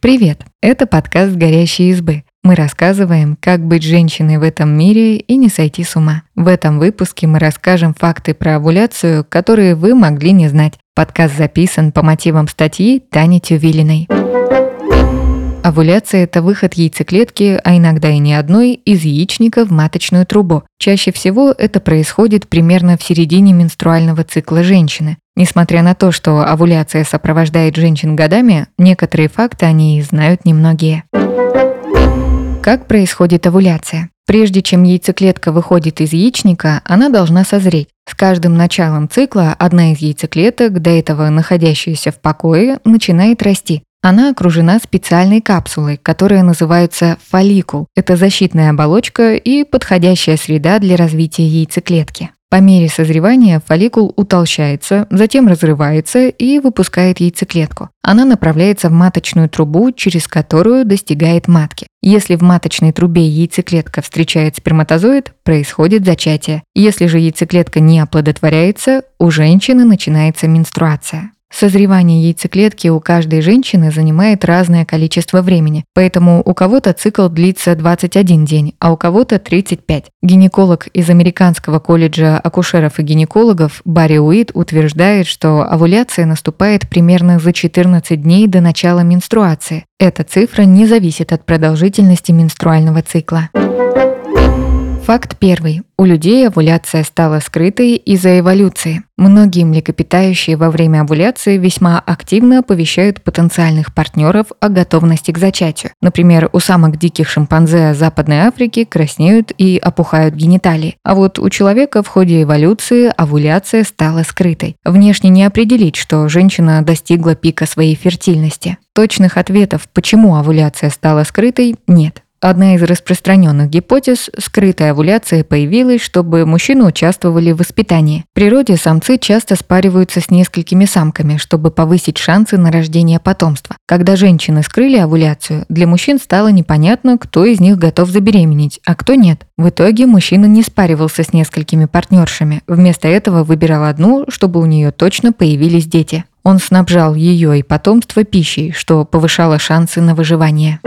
Привет! Это подкаст «Горящие избы». Мы рассказываем, как быть женщиной в этом мире и не сойти с ума. В этом выпуске мы расскажем факты про овуляцию, которые вы могли не знать. Подкаст записан по мотивам статьи Тани Тювилиной. Овуляция – это выход яйцеклетки, а иногда и не одной, из яичника в маточную трубу. Чаще всего это происходит примерно в середине менструального цикла женщины. Несмотря на то, что овуляция сопровождает женщин годами, некоторые факты о ней знают немногие. Как происходит овуляция? Прежде чем яйцеклетка выходит из яичника, она должна созреть. С каждым началом цикла одна из яйцеклеток, до этого находящаяся в покое, начинает расти. Она окружена специальной капсулой, которая называется фолликул. Это защитная оболочка и подходящая среда для развития яйцеклетки. По мере созревания фолликул утолщается, затем разрывается и выпускает яйцеклетку. Она направляется в маточную трубу, через которую достигает матки. Если в маточной трубе яйцеклетка встречает сперматозоид, происходит зачатие. Если же яйцеклетка не оплодотворяется, у женщины начинается менструация. Созревание яйцеклетки у каждой женщины занимает разное количество времени, поэтому у кого-то цикл длится 21 день, а у кого-то 35. Гинеколог из Американского колледжа акушеров и гинекологов Барри Уит утверждает, что овуляция наступает примерно за 14 дней до начала менструации. Эта цифра не зависит от продолжительности менструального цикла. Факт первый. У людей овуляция стала скрытой из-за эволюции. Многие млекопитающие во время овуляции весьма активно оповещают потенциальных партнеров о готовности к зачатию. Например, у самок диких шимпанзе Западной Африки краснеют и опухают гениталии. А вот у человека в ходе эволюции овуляция стала скрытой. Внешне не определить, что женщина достигла пика своей фертильности. Точных ответов, почему овуляция стала скрытой, нет. Одна из распространенных гипотез – скрытая овуляция появилась, чтобы мужчины участвовали в воспитании. В природе самцы часто спариваются с несколькими самками, чтобы повысить шансы на рождение потомства. Когда женщины скрыли овуляцию, для мужчин стало непонятно, кто из них готов забеременеть, а кто нет. В итоге мужчина не спаривался с несколькими партнершами. Вместо этого выбирал одну, чтобы у нее точно появились дети. Он снабжал ее и потомство пищей, что повышало шансы на выживание.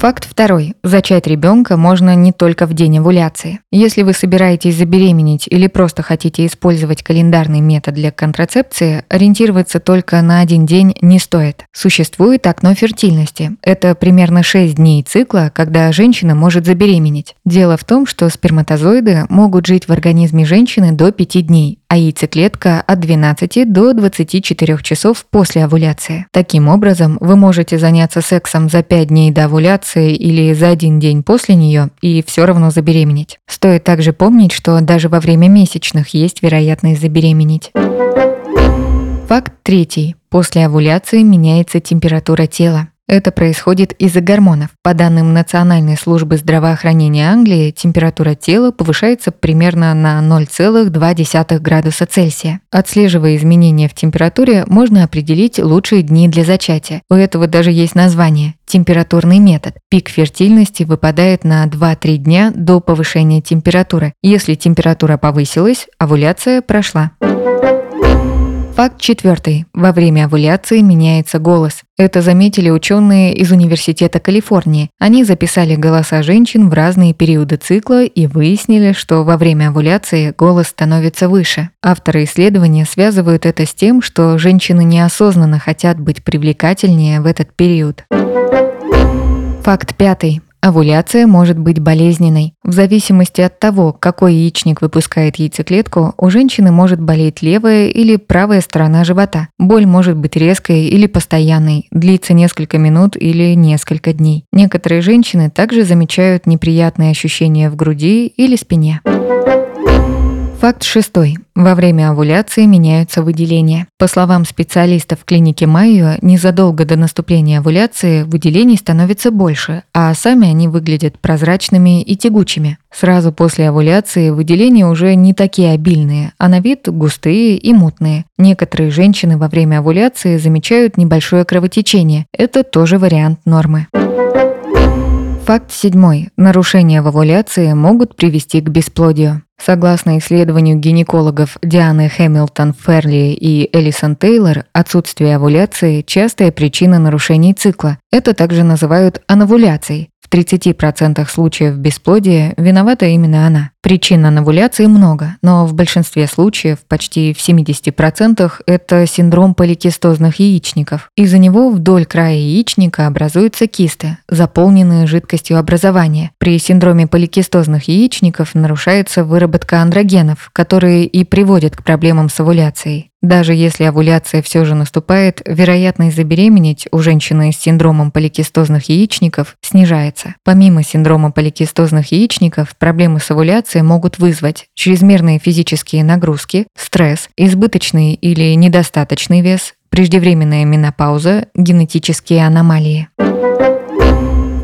Факт второй. Зачать ребенка можно не только в день овуляции. Если вы собираетесь забеременеть или просто хотите использовать календарный метод для контрацепции, ориентироваться только на один день не стоит. Существует окно фертильности. Это примерно 6 дней цикла, когда женщина может забеременеть. Дело в том, что сперматозоиды могут жить в организме женщины до 5 дней, а яйцеклетка от 12 до 24 часов после овуляции. Таким образом, вы можете заняться сексом за 5 дней до овуляции или за один день после нее и все равно забеременеть. Стоит также помнить, что даже во время месячных есть вероятность забеременеть. Факт третий. После овуляции меняется температура тела. Это происходит из-за гормонов. По данным Национальной службы здравоохранения Англии, температура тела повышается примерно на 0,2 градуса Цельсия. Отслеживая изменения в температуре, можно определить лучшие дни для зачатия. У этого даже есть название – температурный метод. Пик фертильности выпадает на 2-3 дня до повышения температуры. Если температура повысилась, овуляция прошла. Факт четвертый. Во время овуляции меняется голос. Это заметили ученые из Университета Калифорнии. Они записали голоса женщин в разные периоды цикла и выяснили, что во время овуляции голос становится выше. Авторы исследования связывают это с тем, что женщины неосознанно хотят быть привлекательнее в этот период. Факт пятый. Овуляция может быть болезненной. В зависимости от того, какой яичник выпускает яйцеклетку, у женщины может болеть левая или правая сторона живота. Боль может быть резкой или постоянной, длиться несколько минут или несколько дней. Некоторые женщины также замечают неприятные ощущения в груди или спине. Факт шестой. Во время овуляции меняются выделения. По словам специалистов клиники Майо, незадолго до наступления овуляции выделений становится больше, а сами они выглядят прозрачными и тягучими. Сразу после овуляции выделения уже не такие обильные, а на вид густые и мутные. Некоторые женщины во время овуляции замечают небольшое кровотечение. Это тоже вариант нормы. Факт седьмой. Нарушения в овуляции могут привести к бесплодию. Согласно исследованию гинекологов Дианы Хэмилтон Ферли и Элисон Тейлор, отсутствие овуляции – частая причина нарушений цикла. Это также называют ановуляцией. В 30% случаев бесплодия виновата именно она. Причин анавуляции много, но в большинстве случаев, почти в 70%, это синдром поликистозных яичников. Из-за него вдоль края яичника образуются кисты, заполненные жидкостью образования. При синдроме поликистозных яичников нарушается выработка андрогенов, которые и приводят к проблемам с овуляцией. Даже если овуляция все же наступает, вероятность забеременеть у женщины с синдромом поликистозных яичников снижается. Помимо синдрома поликистозных яичников, проблемы с овуляцией могут вызвать чрезмерные физические нагрузки, стресс, избыточный или недостаточный вес, преждевременная менопауза, генетические аномалии.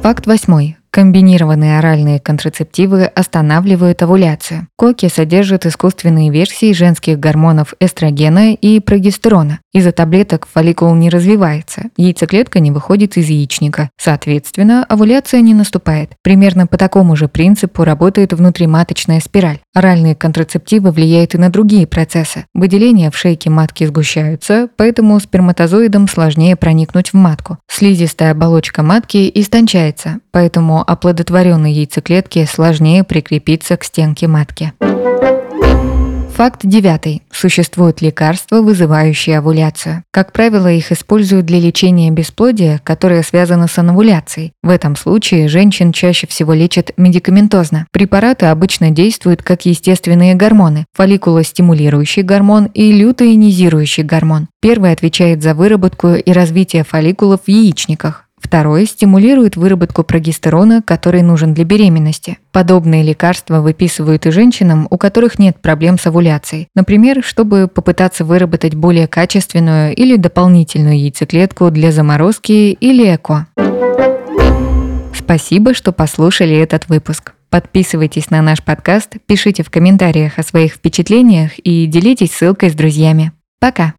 Факт восьмой. Комбинированные оральные контрацептивы останавливают овуляцию. Коки содержат искусственные версии женских гормонов эстрогена и прогестерона. Из-за таблеток фолликул не развивается, яйцеклетка не выходит из яичника. Соответственно, овуляция не наступает. Примерно по такому же принципу работает внутриматочная спираль. Оральные контрацептивы влияют и на другие процессы. Выделения в шейке матки сгущаются, поэтому сперматозоидам сложнее проникнуть в матку. Слизистая оболочка матки истончается, поэтому оплодотворенной яйцеклетке сложнее прикрепиться к стенке матки. Факт девятый. Существуют лекарства, вызывающие овуляцию. Как правило, их используют для лечения бесплодия, которое связано с анавуляцией. В этом случае женщин чаще всего лечат медикаментозно. Препараты обычно действуют как естественные гормоны – фолликулостимулирующий гормон и лютоинизирующий гормон. Первый отвечает за выработку и развитие фолликулов в яичниках, Второе стимулирует выработку прогестерона, который нужен для беременности. Подобные лекарства выписывают и женщинам, у которых нет проблем с овуляцией. Например, чтобы попытаться выработать более качественную или дополнительную яйцеклетку для заморозки или ЭКО. Спасибо, что послушали этот выпуск. Подписывайтесь на наш подкаст, пишите в комментариях о своих впечатлениях и делитесь ссылкой с друзьями. Пока!